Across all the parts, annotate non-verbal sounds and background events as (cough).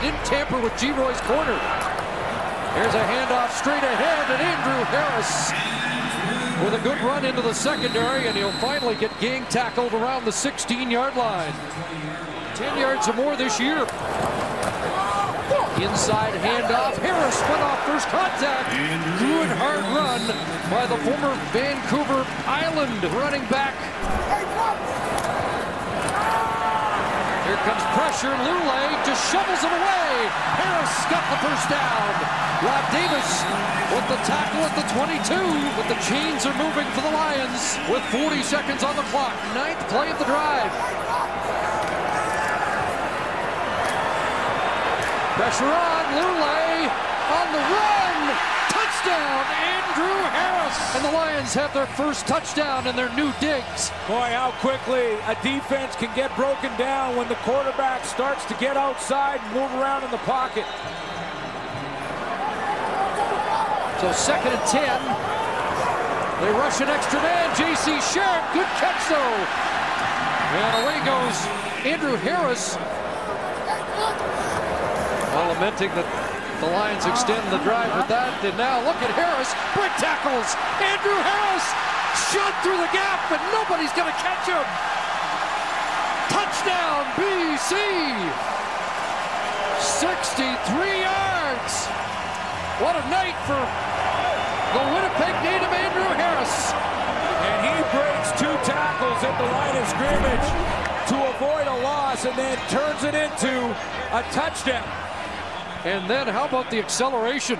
They didn't tamper with Geroy's corner. Here's a handoff straight ahead, and Andrew Harris with a good run into the secondary, and he'll finally get gang tackled around the 16-yard line. 10 yards or more this year. Inside handoff. Harris went off first contact. Good hard run by the former Vancouver Island running back. Here comes pressure. Lulay just shovels it away. Harris got the first down. Rob Davis with the tackle at the 22. But the chains are moving for the Lions with 40 seconds on the clock. Ninth play of the drive. Pressure on, Lulay on the run. Touchdown, Andrew Harris. And the Lions have their first touchdown in their new digs. Boy, how quickly a defense can get broken down when the quarterback starts to get outside and move around in the pocket. So second and 10. They rush an extra man. J.C. Sherritt, good catch though. And away goes Andrew Harris well, lamenting that the Lions extend the drive with that. And now look at Harris. Break tackles. Andrew Harris shot through the gap, but nobody's going to catch him. Touchdown, BC. 63 yards. What a night for the Winnipeg native Andrew Harris. And he breaks two tackles at the line of scrimmage to avoid a loss and then turns it into a touchdown. And then how about the acceleration?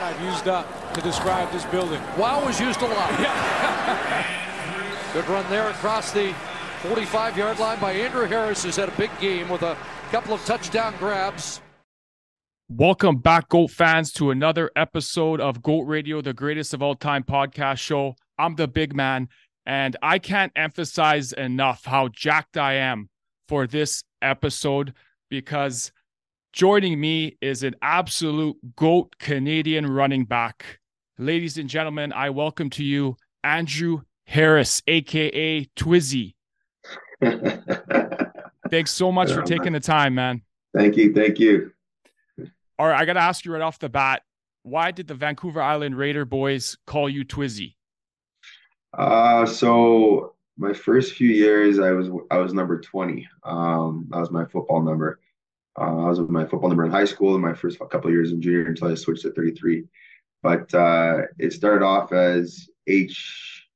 I've used up to describe this building. Wow was used a lot. (laughs) Good run there across the 45-yard line by Andrew Harris, who's had a big game with a couple of touchdown grabs. Welcome back, GOAT fans, to another episode of GOAT Radio, the greatest of all time podcast show. I'm the big man, and I can't emphasize enough how jacked I am for this episode because – Joining me is an absolute GOAT Canadian running back. Ladies and gentlemen, I welcome to you Andrew Harris, aka Twizzy. (laughs) Thanks so much for taking the time, man. Thank you. Thank you. All right, I got to ask you right off the bat why did the Vancouver Island Raider boys call you Twizzy? Uh, so my first few years, I was I was number twenty. Um, that was my football number. Uh, I was with my football number in high school in my first couple of years in junior until I switched to 33. But uh, it started off as H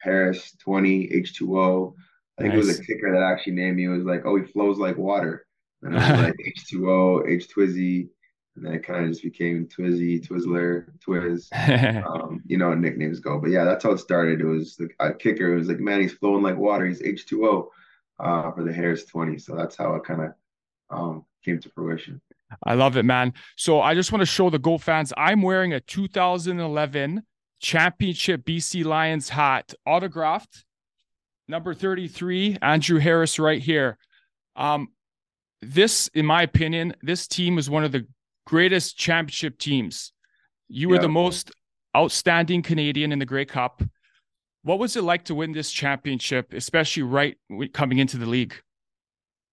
Harris 20 H2O. I think nice. it was a kicker that actually named me. It was like, oh, he flows like water. And I was (laughs) like H2O, H Twizzy. And then it kind of just became Twizzy, Twizzler, Twiz. (laughs) um, you know, nicknames go. But yeah, that's how it started. It was the a kicker. It was like, man, he's flowing like water. He's H2O uh, for the Harris 20. So that's how it kind of um, came to fruition. I love it, man. So I just want to show the GOAT fans I'm wearing a 2011 championship BC Lions hat, autographed, number 33, Andrew Harris, right here. Um, this, in my opinion, this team is one of the greatest championship teams. You were the most outstanding Canadian in the Grey Cup. What was it like to win this championship, especially right coming into the league?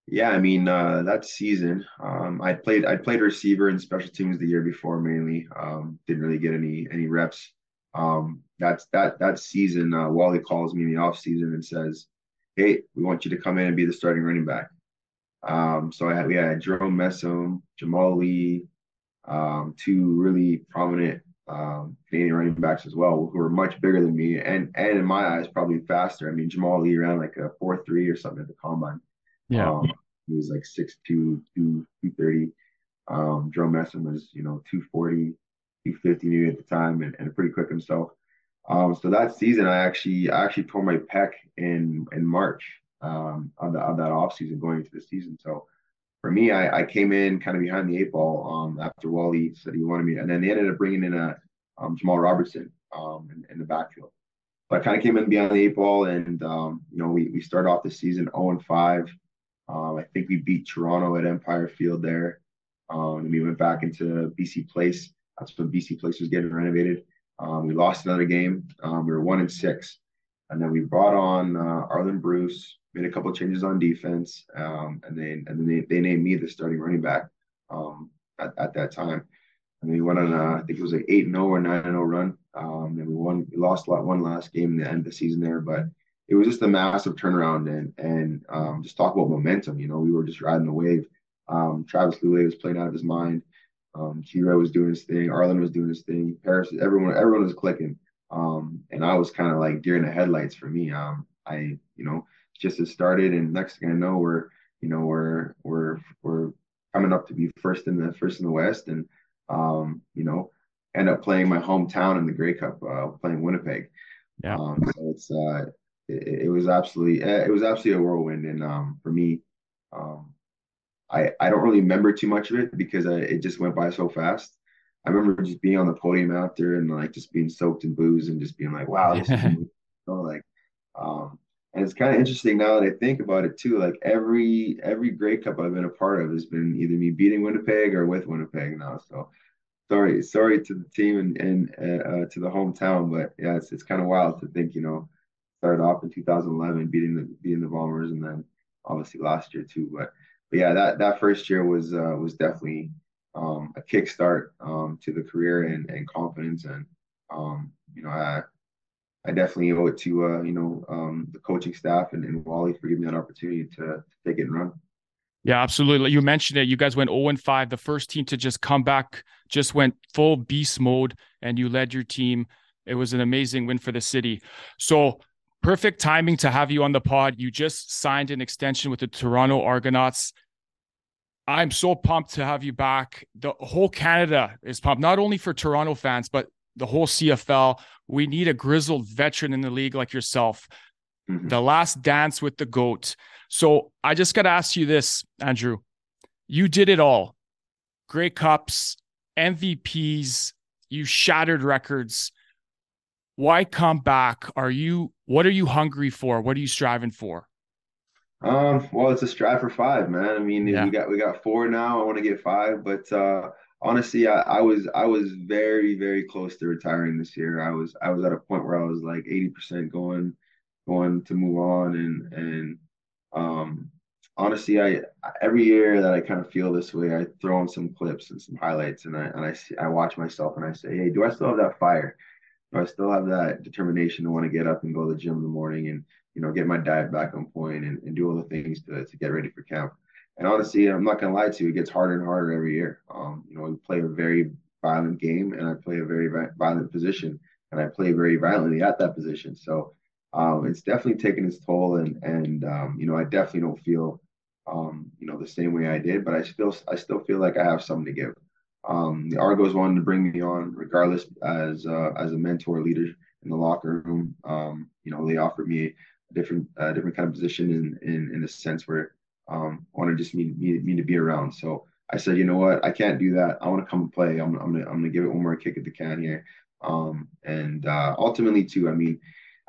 Yeah, I mean uh, that season, um, I played I played receiver in special teams the year before mainly. Um, didn't really get any any reps. Um, that's that that season. Uh, Wally calls me in the off season and says, "Hey, we want you to come in and be the starting running back." Um, so I had we had Jerome Messam, Jamal Lee, um, two really prominent um, Canadian running backs as well, who were much bigger than me and and in my eyes probably faster. I mean, Jamal Lee ran like a four three or something at the combine. Yeah. Um, he was like 6'2", 230. Um, Joe Messam was, you know, 240, 250 maybe at the time and, and pretty quick himself. Um, so that season, I actually I actually tore my pec in in March um, of, the, that off season going into the season. So for me, I, I came in kind of behind the eight ball um, after Wally said he wanted me, and then they ended up bringing in a um, Jamal Robertson um, in, in, the backfield. But I kind of came in behind the eight ball, and um, you know we we started off the season 0 and 5. Um, I think we beat Toronto at Empire Field there. Um, and we went back into BC Place. That's when BC Place was getting renovated. Um, we lost another game. Um, we were one and six. and then we brought on uh, Arland Bruce, made a couple changes on defense, um, and then and then they, they named me the starting running back um, at, at that time. And we went on, a, I think it was like eight and zero oh or nine and zero oh run, um, and we won. We lost one last game in the end of the season there, but it was just a massive turnaround and and um, just talk about momentum. You know, we were just riding the wave. Um, Travis Lulay was playing out of his mind. Um, Kira was doing his thing. Arland was doing his thing. Paris, everyone, everyone was clicking. Um, and I was kind of like deer in the headlights for me. Um, I, you know, just had started, and next thing I know, we're, you know, we're we're we're coming up to be first in the first in the West, and um, you know, end up playing my hometown in the Grey Cup, uh, playing Winnipeg. Yeah. Um, so it's uh, it, it was absolutely it was absolutely a whirlwind, and um, for me, um, I I don't really remember too much of it because I, it just went by so fast. I remember just being on the podium out there and like just being soaked in booze and just being like, wow, this is you know, like um and it's kind of interesting now that I think about it too. Like every every Grey Cup I've been a part of has been either me beating Winnipeg or with Winnipeg now. So sorry, sorry to the team and and uh, uh to the hometown, but yeah, it's it's kind of wild to think you know started off in 2011 beating the beating the Bombers and then obviously last year too. But but yeah, that that first year was uh, was definitely um, a kickstart um, to the career and, and confidence. And um, you know, I I definitely owe it to uh, you know um, the coaching staff and, and Wally for giving me that opportunity to, to take it and run. Yeah, absolutely. You mentioned it. You guys went 0 and 5. The first team to just come back just went full beast mode, and you led your team. It was an amazing win for the city. So perfect timing to have you on the pod. You just signed an extension with the Toronto Argonauts. I'm so pumped to have you back. The whole Canada is pumped, not only for Toronto fans, but the whole CFL. We need a grizzled veteran in the league like yourself. Mm-hmm. The last dance with the GOAT. So I just got to ask you this, Andrew. You did it all Grey Cups, MVPs, you shattered records. Why come back? Are you, what are you hungry for? What are you striving for? Um, well, it's a strive for five, man. I mean, yeah. we got we got four now. I want to get five, but uh, honestly, I, I was I was very very close to retiring this year. I was I was at a point where I was like eighty percent going going to move on, and and um, honestly, I every year that I kind of feel this way, I throw in some clips and some highlights, and I and I see I watch myself and I say, hey, do I still have that fire? Do I still have that determination to want to get up and go to the gym in the morning and you know, get my diet back on point and, and do all the things to, to get ready for camp. And honestly, I'm not gonna lie to you, it gets harder and harder every year. Um, you know, we play a very violent game and I play a very violent position and I play very violently at that position. So um, it's definitely taken its toll and and um, you know, I definitely don't feel um, you know, the same way I did, but I still I still feel like I have something to give. Um, the Argos wanted to bring me on regardless as uh, as a mentor leader in the locker room. Um, you know, they offered me a different uh, different kind of position in in in a sense where um, I want to just me, me me to be around. So I said, you know what, I can't do that. I want to come and play. I'm I'm gonna I'm gonna give it one more kick at the can here. Um, and uh, ultimately, too, I mean,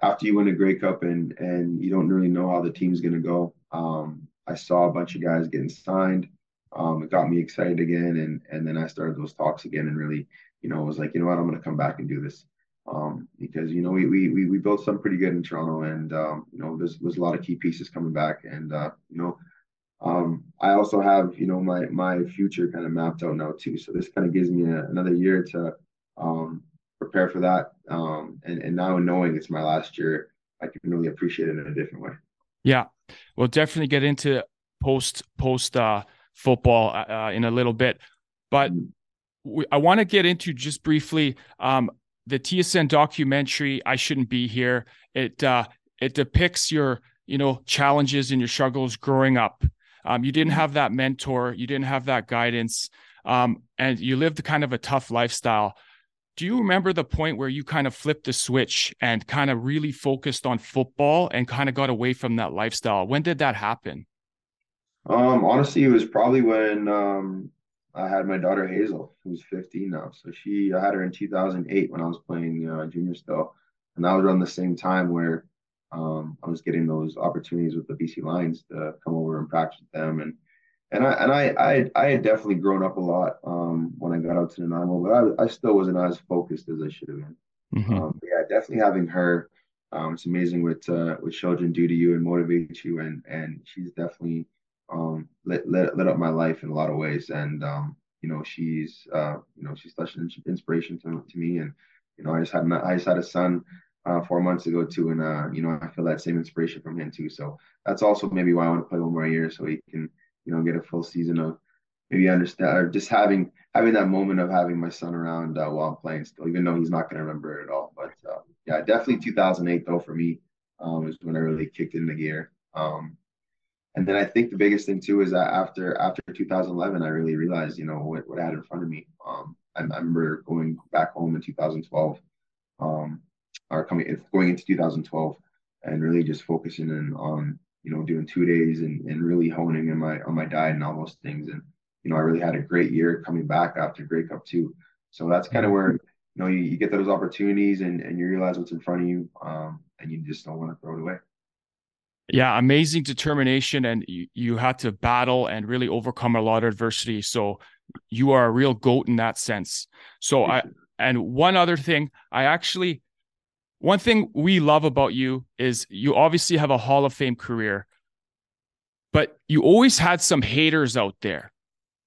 after you win a Grey Cup and and you don't really know how the team's gonna go. Um, I saw a bunch of guys getting signed. Um, it got me excited again, and and then I started those talks again, and really, you know, was like, you know what, I'm gonna come back and do this um, because you know we, we we built some pretty good in Toronto, and um, you know there's there's a lot of key pieces coming back, and uh, you know um, I also have you know my my future kind of mapped out now too. So this kind of gives me a, another year to um, prepare for that, um, and and now knowing it's my last year, I can really appreciate it in a different way. Yeah, we'll definitely get into post post uh, football uh, in a little bit, but. Mm-hmm. We, I want to get into just briefly um, the TSN documentary I shouldn't be here. It uh, it depicts your you know challenges and your struggles growing up. Um, you didn't have that mentor, you didn't have that guidance, um, and you lived kind of a tough lifestyle. Do you remember the point where you kind of flipped the switch and kind of really focused on football and kind of got away from that lifestyle? When did that happen? Um, honestly, it was probably when um, I had my daughter Hazel, who's 15 now. So she, I had her in 2008 when I was playing uh, junior still, and that was around the same time where um, I was getting those opportunities with the BC Lions to come over and practice with them, and and I and I I, I had definitely grown up a lot um, when I got out to Nanaimo, but I, I still wasn't as focused as I should have been. Mm-hmm. Um, yeah, definitely having her Um, it's amazing what uh, what children do to you and motivate you, and and she's definitely um, lit, lit, lit up my life in a lot of ways. And um, you know, she's uh, you know she's such an inspiration to, to me. And you know, I just had my, I just had a son uh, four months ago too, and uh, you know, I feel that same inspiration from him too. So that's also maybe why I want to play one more year, so he can you know get a full season of maybe understand or just having having that moment of having my son around uh, while I'm playing still, even though he's not going to remember it at all. But uh, yeah, definitely 2008 though for me um, is when I really kicked into gear. Um, and then I think the biggest thing too is that after after 2011, I really realized you know what, what I had in front of me. Um, I, remember going back home in 2012, um, or coming going into 2012, and really just focusing in on you know doing two days and, and really honing in my on my diet and all those things. And you know I really had a great year coming back after Grey Cup two. So that's kind of where you know you, you, get those opportunities and, and you realize what's in front of you, um, and you just don't want to throw it away. Yeah, amazing determination, and you, you had to battle and really overcome a lot of adversity. So you are a real goat in that sense. So I and one other thing, I actually one thing we love about you is you obviously have a Hall of Fame career, but you always had some haters out there.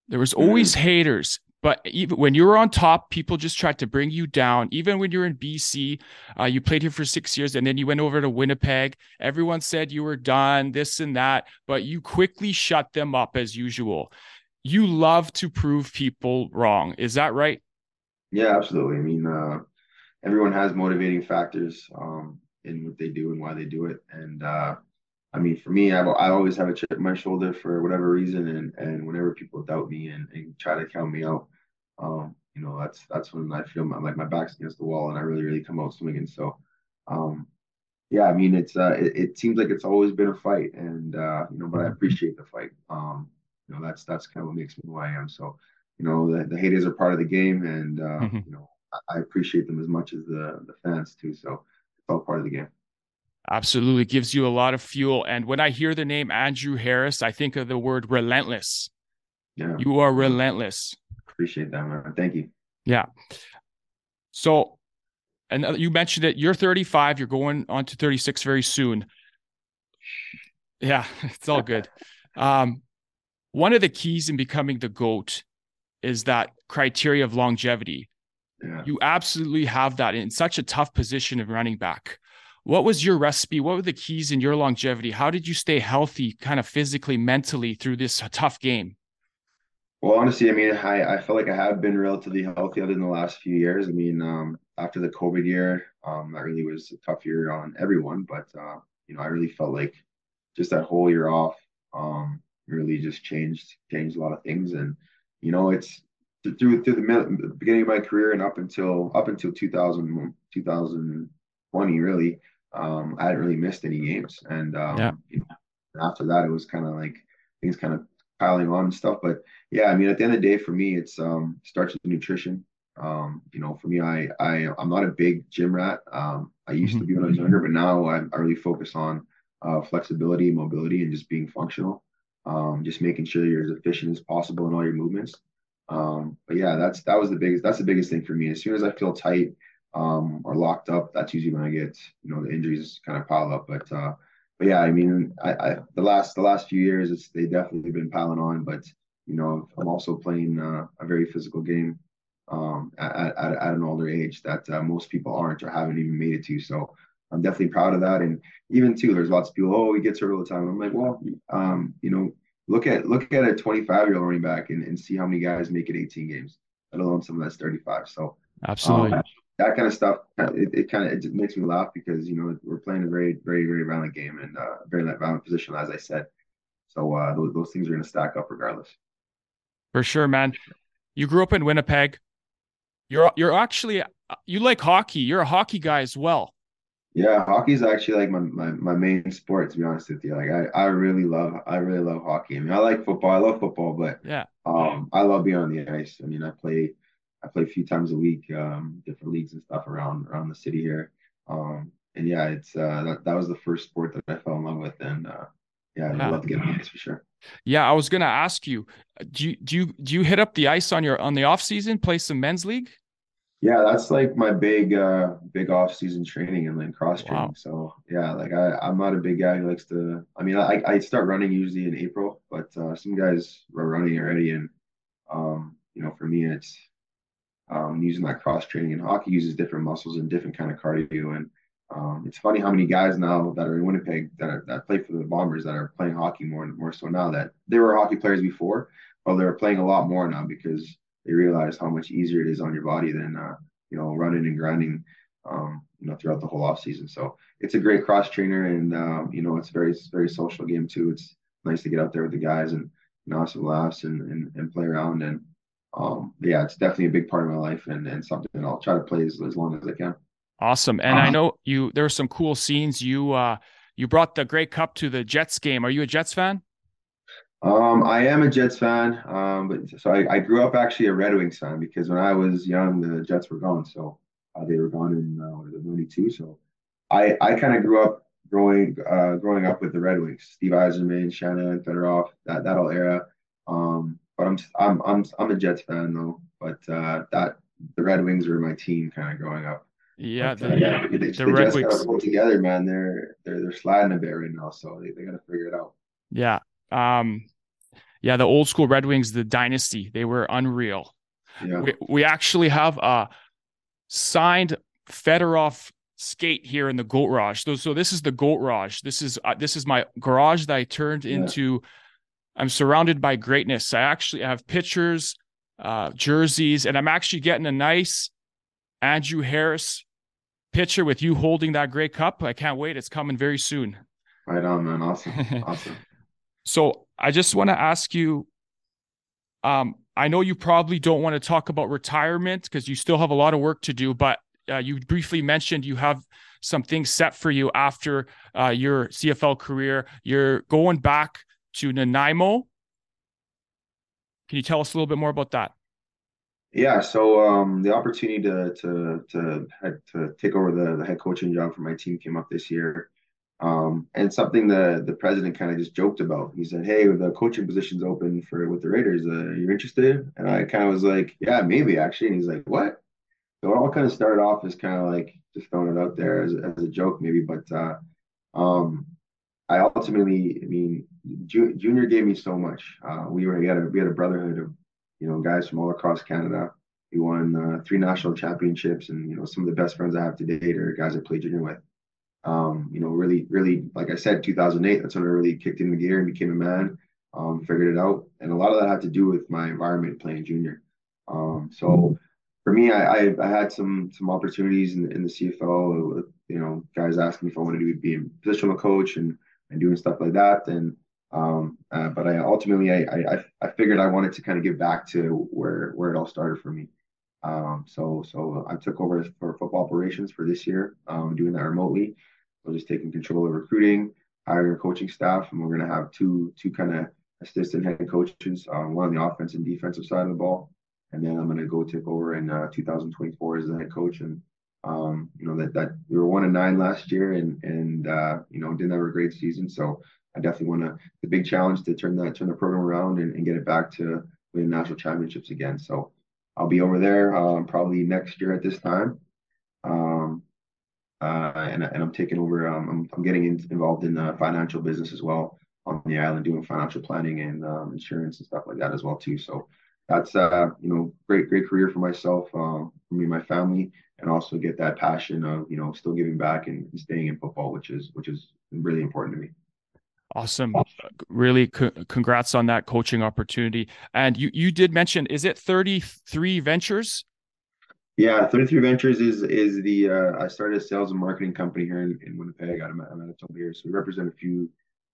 There was always mm-hmm. haters. But even when you were on top, people just tried to bring you down. Even when you're in BC, uh, you played here for six years and then you went over to Winnipeg. Everyone said you were done, this and that, but you quickly shut them up as usual. You love to prove people wrong. Is that right? Yeah, absolutely. I mean, uh, everyone has motivating factors um, in what they do and why they do it. And uh, I mean, for me, I've, I always have a chip on my shoulder for whatever reason, and and whenever people doubt me and, and try to count me out, um, you know, that's that's when I feel my, like my back's against the wall, and I really really come out swinging. So, um, yeah, I mean, it's uh, it, it seems like it's always been a fight, and uh, you know, but I appreciate the fight. Um, you know, that's that's kind of what makes me who I am. So, you know, the, the haters are part of the game, and uh, mm-hmm. you know, I, I appreciate them as much as the the fans too. So, it's all part of the game. Absolutely gives you a lot of fuel. And when I hear the name Andrew Harris, I think of the word relentless. Yeah. You are relentless. Appreciate that, man. Thank you. Yeah. So, and uh, you mentioned that you're 35, you're going on to 36 very soon. Yeah, (laughs) it's all good. (laughs) Um, one of the keys in becoming the GOAT is that criteria of longevity. Yeah. You absolutely have that in such a tough position of running back. What was your recipe? What were the keys in your longevity? How did you stay healthy, kind of physically, mentally through this tough game? Well, honestly, I mean, I, I feel like I have been relatively healthy other than the last few years. I mean, um, after the COVID year, um, that really was a tough year on everyone. But, uh, you know, I really felt like just that whole year off um, really just changed changed a lot of things. And, you know, it's through through the, beginning of my career and up until up until 2000, 2020, really, um, I hadn't really missed any games. And um, yeah. you know, after that, it was kind of like things kind of piling on and stuff. But yeah, I mean, at the end of the day, for me, it's um, starts with nutrition. Um, you know, for me, I I I'm not a big gym rat. Um, I used mm-hmm. to be when I was younger, but now I, I really focus on uh, flexibility, mobility, and just being functional. Um, just making sure you're as efficient as possible in all your movements. Um, but yeah, that's that was the biggest that's the biggest thing for me. As soon as I feel tight um, or locked up, that's usually when I get, you know, the injuries kind of pile up. But, uh, but yeah, I mean, I, I the last the last few years, it's they definitely been piling on. But you know, I'm also playing uh, a very physical game um, at, at, at an older age that uh, most people aren't or haven't even made it to. So I'm definitely proud of that. And even too, there's lots of people, oh, he gets hurt all the time. I'm like, well, um, you know, look at look at a 25 year old running back and, and see how many guys make it 18 games, let alone someone that's 35. So absolutely. Um, that kind of stuff, it, it kind of it makes me laugh because you know we're playing a very, very, very violent game and uh, very violent position, as I said. So uh, those, those things are going to stack up regardless. For sure, man. You grew up in Winnipeg. You're you're actually you like hockey. You're a hockey guy as well. Yeah, hockey is actually like my, my, my main sport to be honest with you. Like I, I really love I really love hockey. I mean I like football. I love football, but yeah, um I love being on the ice. I mean I play I play a few times a week, um, different leagues and stuff around around the city here. Um, and yeah, it's uh, that that was the first sport that I fell in love with, and uh, yeah, I'd love to get on the ice for sure. Yeah, I was gonna ask you, do you do you do you hit up the ice on your on the off season, play some men's league? Yeah, that's like my big uh big off season training and then cross training. Wow. So yeah, like I I'm not a big guy who likes to I mean I I start running usually in April, but uh some guys are running already and um you know for me it's um using that cross training and hockey uses different muscles and different kind of cardio and um it's funny how many guys now that are in Winnipeg that are that play for the Bombers that are playing hockey more and more so now that they were hockey players before, but they're playing a lot more now because they realize how much easier it is on your body than uh, you know running and grinding um, you know throughout the whole off season. So it's a great cross trainer, and um, you know it's very very social game too. It's nice to get out there with the guys and know have some laughs and and, and play around and um, yeah, it's definitely a big part of my life and and something I'll try to play as, as long as I can. Awesome. And I know you there are some cool scenes. You uh you brought the Grey Cup to the Jets game. Are you a Jets fan? Um, I am a Jets fan. Um, but so I, I grew up actually a Red Wings fan because when I was young, the Jets were gone. So uh, they were gone in uh, what is it, 92. So I I kind of grew up growing uh growing up with the Red Wings, Steve Yzerman, Shanahan, Fedorov, that that whole era. Um, but I'm I'm I'm I'm a Jets fan though. But uh, that the Red Wings were my team kind of growing up. Yeah, But uh, the, yeah, they, the the Red Wings. pull together, man. They're they're they're sliding a bit right now, so they, they got to figure it out. Yeah. Um yeah, the old school Red Wings, the dynasty, they were unreal. Yeah. We we actually have a signed Fedorov skate here in the Goat Garage. So, so this is the Goat Garage. This is uh, this is my garage that I turned Yeah. into. I'm surrounded by greatness. I actually have pictures, uh, jerseys, and I'm actually getting a nice Andrew Harris picture with you holding that Grey Cup. I can't wait. It's coming very soon. Right on, man. Awesome. (laughs) Awesome. So I just want to ask you. Um, I know you probably don't want to talk about retirement because you still have a lot of work to do, but uh, you briefly mentioned you have some things set for you after uh, your CFL career. You're going back to Nanaimo. Can you tell us a little bit more about that? Yeah, so um, the opportunity to to to to take over the, the head coaching job for my team came up this year, um, and something the the president kind of just joked about. He said, "Hey, the coaching position's open for with the Raiders. Uh, you're interested?" And I kind of was like, "Yeah, maybe actually." And he's like, "What?" So it all kind of started off as kind of like just throwing it out there as, as a joke, maybe. But uh, um, I ultimately, I mean, Ju- Junior gave me so much. Uh, we were we had a we had a brotherhood of you know guys from all across Canada. We won uh, three national championships, and you know some of the best friends I have to date are guys I played junior with. Um, you know, really, really, like I said, 2008. That's when I really kicked in the gear and became a man. Um, figured it out, and a lot of that had to do with my environment playing junior. Um, so for me, I, I I had some some opportunities in, in the CFL. With, you know, guys asking me if I wanted to be a positional coach and and doing stuff like that. And um, uh, but I ultimately I, I I figured I wanted to kind of give back to where where it all started for me. Um, so so I took over for football operations for this year, um, doing that remotely. So just taking control of recruiting, hiring coaching staff, and we're gonna have two two kind of assistant head coaches, um, one on the offense and defensive side of the ball, and then I'm gonna go take over in uh, 2024 as the head coach. And um, you know that that we were one and nine last year, and and uh, you know didn't have a great season. So I definitely want to the big challenge to turn that turn the program around and, and get it back to winning national championships again. So I'll be over there um, probably next year at this time. Um, uh, and, and I'm taking over. Um, I'm, I'm getting in, involved in the financial business as well on the island, doing financial planning and um, insurance and stuff like that as well too. So that's uh, you know great great career for myself, um, for me and my family, and also get that passion of you know still giving back and, staying in football, which is which is really important to me. Awesome. Really co- congrats on that coaching opportunity. And you you did mention is it 33 ventures? Yeah, 33 Ventures is is the uh, I started a sales and marketing company here in, in Winnipeg. I'm I'm at a here, so we represent a few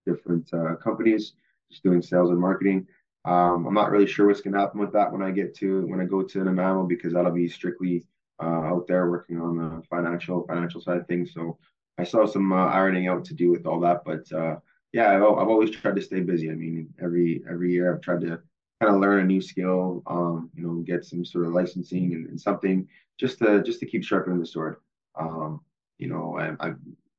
different uh, companies just doing sales and marketing. Um, I'm not really sure what's going to happen with that when I get to when I go to Nanaimo because that'll be strictly uh, out there working on the financial financial side of things. So I still have some uh, ironing out to do with all that, but uh, yeah, I've, I've always tried to stay busy. I mean, every every year I've tried to kind of learn a new skill, um, you know, get some sort of licensing and, and something just to just to keep sharpening the sword. Um, you know, I, I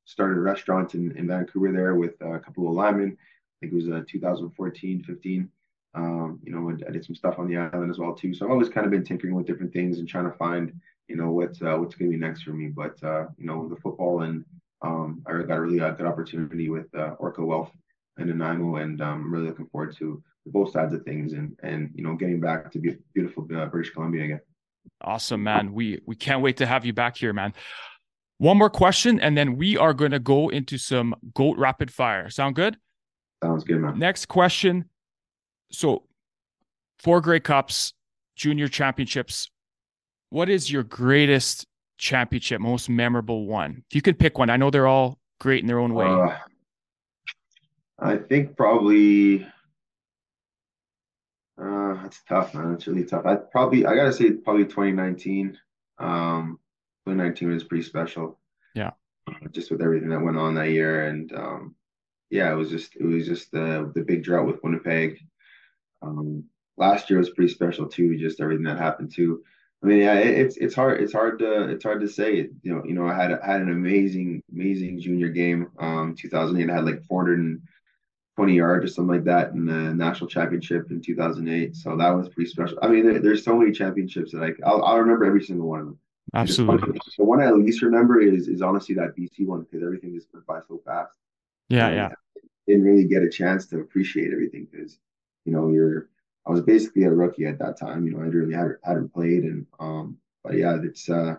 started a restaurant in, in Vancouver there with a couple of linemen. I think it was uh, 2014, 15. Um, you know, I did some stuff on the island as well too. So I've always kind of been tinkering with different things and trying to find you know what's uh, what's going to be next for me. But uh, you know the football and um, I got a really uh, good opportunity with uh, Orca Wealth and Nanaimo, and um, I'm really looking forward to both sides of things and and you know getting back to be- beautiful uh, British Columbia again. Awesome, man. We we can't wait to have you back here, man. One more question, and then we are going to go into some goat rapid fire. Sound good? Sounds good, man. Next question. So, four Grey Cups, junior championships. What is your greatest championship, most memorable one? If you could pick one, I know they're all great in their own way. Uh, I think probably uh, that's tough, man. It's really tough. I probably I gotta say probably 2019. Um, 2019 was pretty special. Yeah. Just with everything that went on that year, and um, yeah, it was just it was just the the big drought with Winnipeg. Um, last year was pretty special too, just everything that happened too. I mean, yeah, it, it's it's hard it's hard to it's hard to say. You know, you know, I had I had an amazing amazing junior game. Um, 2008, I had like 420 yards or something like that in the national championship in 2008. So that was pretty special. I mean, there, there's so many championships that I I'll, I'll remember every single one of them. Absolutely. The one I at least remember is is honestly that BC one because everything just went by so fast. Yeah, yeah. I didn't really get a chance to appreciate everything because you know you're I was basically a rookie at that time. You know, I really hadn't, hadn't played, and um, but yeah, it's uh,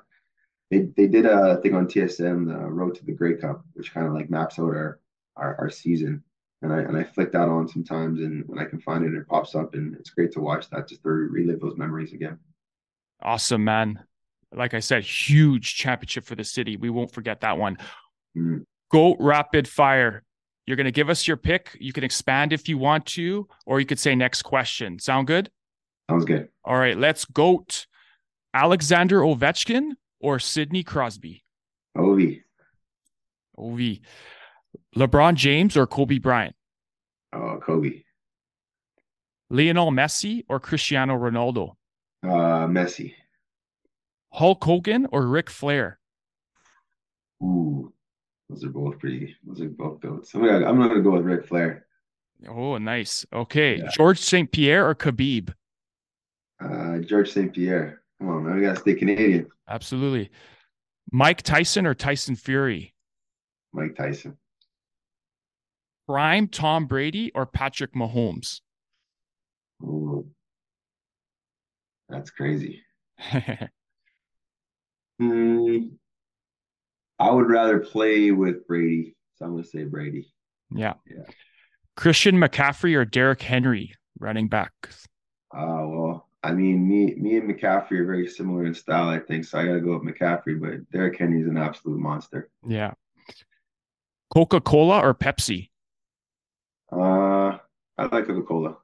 they they did a thing on TSN, the Road to the Grey Cup, which kind of like maps out our our, our season. And I and I flick that on sometimes, and when I can find it, it pops up, and it's great to watch that just to relive those memories again. Awesome, man. Like I said, huge championship for the city. We won't forget that one. Mm. Goat rapid fire. You're going to give us your pick. You can expand if you want to, or you could say next question. Sound good? Sounds good. All right, let's goat. Alexander Ovechkin or Sidney Crosby? Ovi, Ov. LeBron James or Kobe Bryant? oh Kobe, Lionel Messi or Cristiano Ronaldo? uh, Messi, Hulk Hogan or Ric Flair? ooh, those are both pretty. Those are both goats. I'm gonna I'm gonna go with Ric Flair. Oh, nice. Okay. Yeah. George St. Pierre or Khabib? Uh, George St. Pierre. Come on, man, we gotta stay Canadian. Absolutely. Mike Tyson or Tyson Fury? Mike Tyson. Prime Tom Brady or Patrick Mahomes? Ooh, that's crazy. (laughs) Hmm. I would rather play with Brady, so I'm gonna say Brady. yeah. Yeah. Christian McCaffrey or Derrick Henry running back? Uh, well, I mean, me, me and McCaffrey are very similar in style, I think. So I gotta go with McCaffrey, but Derrick Henry's an absolute monster. Yeah. Coca Cola or Pepsi? Uh, I like Coca-Cola.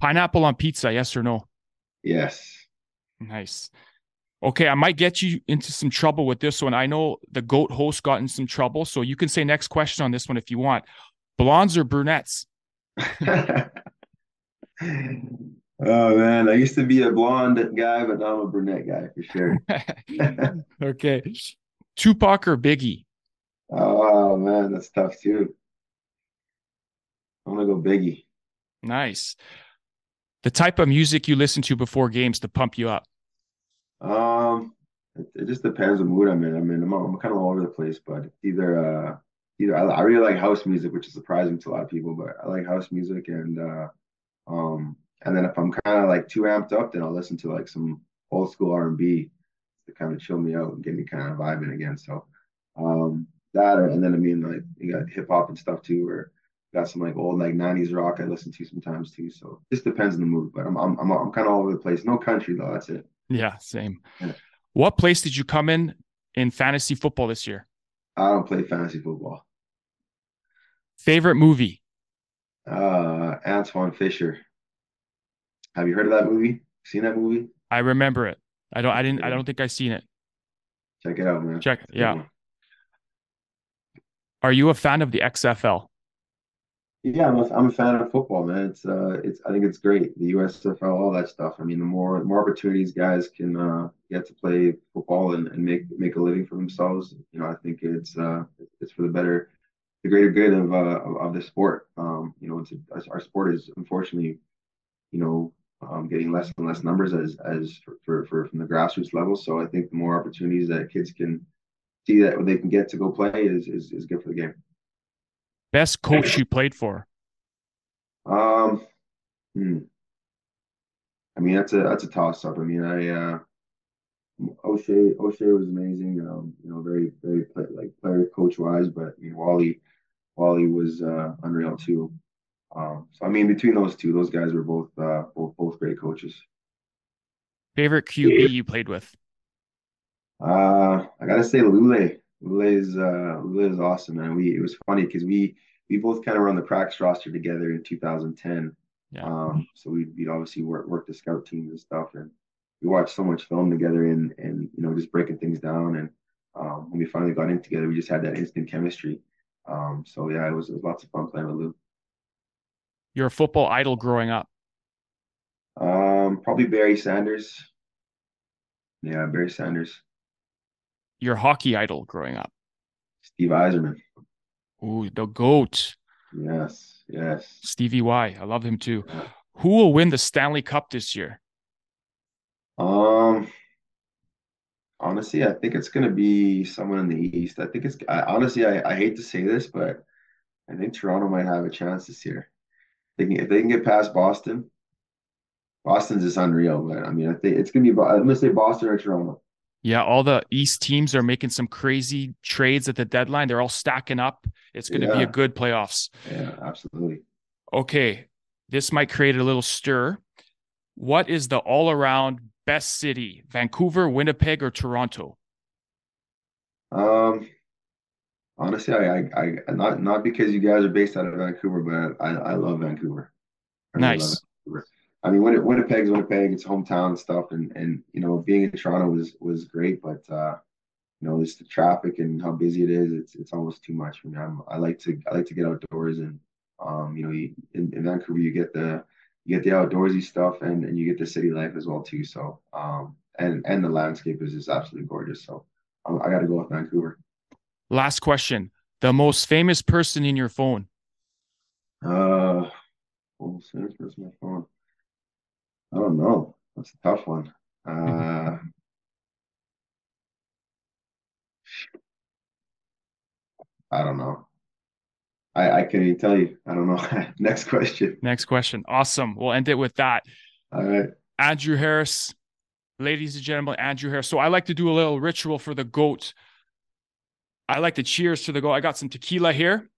Pineapple on pizza, yes or no? Yes. Nice. Okay, I might get you into some trouble with this one. I know the GOAT host got in some trouble, so you can say next question on this one if you want. Blondes or brunettes? (laughs) Oh man, I used to be a blonde guy, but now I'm a brunette guy for sure. (laughs) (laughs) okay. Tupac or Biggie? Oh man, that's tough too. I'm gonna go Biggie. Nice. The type of music you listen to before games to pump you up. Um, it, it just depends on mood I'm in. I mean, I'm, I'm kind of all over the place, but either uh, either I, I really like house music, which is surprising to a lot of people, but I like house music and uh, um, and then if I'm kind of like too amped up, then I'll listen to like some old school R&B to kind of chill me out and get me kind of vibing again. So, um, that and then I mean like you got hip hop and stuff too, or got some like old like 90s rock I listen to sometimes too. So it just depends on the mood, but I'm I'm I'm, I'm kind of all over the place. No country though, that's it. Yeah, same. Yeah. What place did you come in in fantasy football this year? I don't play fantasy football. Favorite movie? Uh, Antwone Fisher. Have you heard of that movie? Seen that movie? I remember it. I don't I didn't I don't think I've seen it. Check it out, man. Check. It's Yeah. Are you a fan of the XFL? Yeah, I'm a, I'm a fan of football, man. It's uh, it's I think it's great. The USFL, all that stuff. I mean, the more the more opportunities guys can uh, get to play football and, and make make a living for themselves, you know, I think it's uh, it's for the better, the greater good of uh, of, of the sport. Um, you know, it's a, our sport is unfortunately, you know, um, getting less and less numbers as as for, for, for from the grassroots level. So I think the more opportunities that kids can see that they can get to go play is is, is good for the game. Best coach you played for? Um, hmm. I mean that's a that's a toss up. I mean I uh, O'Shea O'Shea was amazing. Um, you know, very very play, like player coach wise, but I mean Wally Wally was uh, unreal too. Um, so I mean, between those two, those guys were both uh, both both great coaches. Favorite QB you played with? Uh, I gotta say Lulay. Is uh, is awesome, man. We it was funny because we we both kind of run the practice roster together in 2010. Yeah. Um, so we we obviously work work the scout teams and stuff, and we watched so much film together, and and you know just breaking things down. And um, when we finally got in together, we just had that instant chemistry. Um, so yeah, it was, it was lots of fun playing with Lou. Your football idol growing up? Um, probably Barry Sanders. Yeah, Barry Sanders. Your hockey idol growing up? Steve Yzerman. Ooh, the goat. Yes, yes. Stevie Y. I love him too. Yeah. Who will win the Stanley Cup this year? Um, honestly, I think it's going to be someone in the East. I think it's I, honestly, I, I hate to say this, but I think Toronto might have a chance this year. They can, if they can get past Boston, Boston's just unreal. But I mean, I think it's going to be. I'm going to say Boston or Toronto. Yeah, all the East teams are making some crazy trades at the deadline. They're all stacking up. It's going to be a good playoffs. Yeah, absolutely. Okay, this might create a little stir. What is the all-around best city? Vancouver, Winnipeg, or Toronto? Um, honestly, I, I, I, not not because you guys are based out of Vancouver, but I, I love Vancouver. I nice. Vancouver. I mean, Winnipeg's Winnipeg, it's hometown and stuff, and and you know, being in Toronto was was great, but uh, you know, it's the traffic and how busy it is. It's it's almost too much for me. I'm, I like to I like to get outdoors, and um, you know, you, in, in Vancouver you get the you get the outdoorsy stuff and, and you get the city life as well too. So um and and the landscape is just absolutely gorgeous. So um, I got to go with Vancouver. Last question: the most famous person in your phone. Uh, most famous person in my phone. I don't know. That's a tough one. Uh. I don't know. I, I can't even tell you. I don't know. (laughs) Next question. Next question. Awesome. We'll end it with that. All right. Andrew Harris, ladies and gentlemen, Andrew Harris. So I like to do a little ritual for the goat. I like to cheers to the goat. I got some tequila here.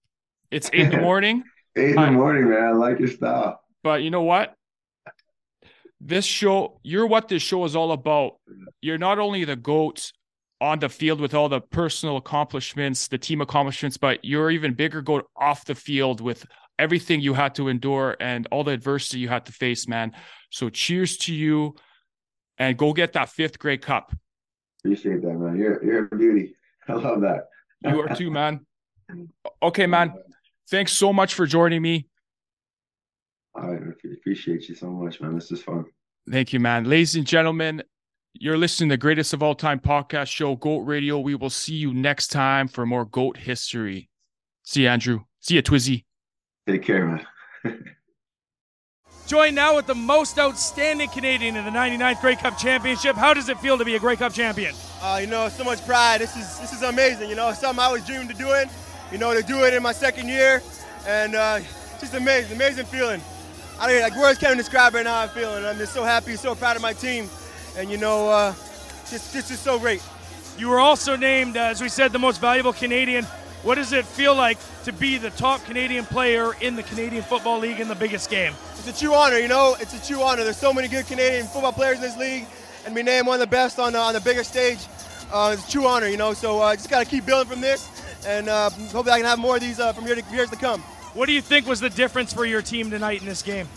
It's eight in the (laughs) morning. eight in the morning, man. I like your style. But you know what? This show, you're what this show is all about. You're not only the goat on the field with all the personal accomplishments, the team accomplishments, but you're even bigger GOAT off the field with everything you had to endure and all the adversity you had to face, man. So cheers to you and go get that fifth Grey Cup. Appreciate that, man. You're you're a beauty. I love that. you are too, man. (laughs) Okay, man. Thanks so much for joining me. I appreciate you so much, man. This is fun. Thank you, man. Ladies and gentlemen, you're listening to the greatest of all time podcast show, GOAT Radio. We will see you next time for more GOAT history. See you, Andrew. See you, Twizzy. Take care, man. (laughs) Join now with the most outstanding Canadian in the 99th Grey Cup Championship. How does it feel to be a Grey Cup champion? Uh, you know, so much pride. This is this is amazing. You know, something I was dreaming to do it. You know, to do it in my second year, and uh, just amazing, amazing feeling. I mean, like words can't describe right now how I'm feeling. I'm just so happy, so proud of my team and you know, uh, this, this is so great. You were also named, uh, as we said, the most valuable Canadian. What does it feel like to be the top Canadian player in the Canadian Football League in the biggest game? It's a true honor, you know. It's a true honor. There's so many good Canadian football players in this league, and be named one of the best on the, on the bigger stage. Uh, it's a true honor, you know. So I uh, just got to keep building from this, and uh, hopefully I can have more of these uh, from here to, years to come. What do you think was the difference for your team tonight in this game?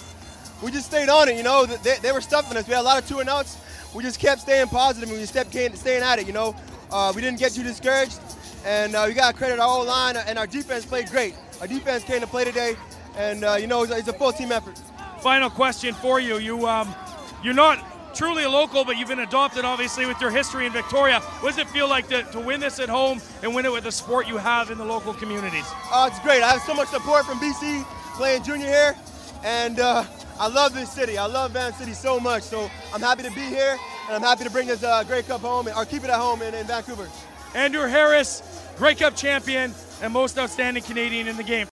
We just stayed on it, you know. They, they were stuffing us. We had a lot of two and outs we just kept staying positive and we just kept staying at it. You know, uh, we didn't get too discouraged, and uh, we got to credit our whole line and our defense played great. Our defense came to play today, and uh, you know, it's, it's, a full team effort. Final question for you: You, um, you're not truly a local, but you've been adopted, obviously, with your history in Victoria. What does it feel like to, to win this at home and win it with the sport you have in the local communities? Uh, it's great. I have so much support from BC playing junior here, and uh, I love this city. I love Van City so much. So I'm happy to be here, and I'm happy to bring this uh, Grey Cup home, or keep it at home in, in Vancouver. Andrew Harris, Grey Cup champion and most outstanding Canadian in the game.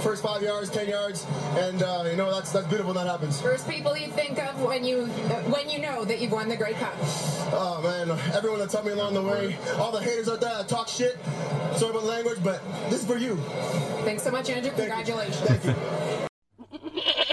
First five yards, ten yards, and uh, you know that's that's beautiful when that happens. First people you think of when you uh, when you know that you've won the Grey Cup. Oh man, everyone that taught me along the way, all the haters out there that talk shit. Sorry about language, but this is for you. Thanks so much, Andrew. Thank you. Congratulations. Thank you. (laughs)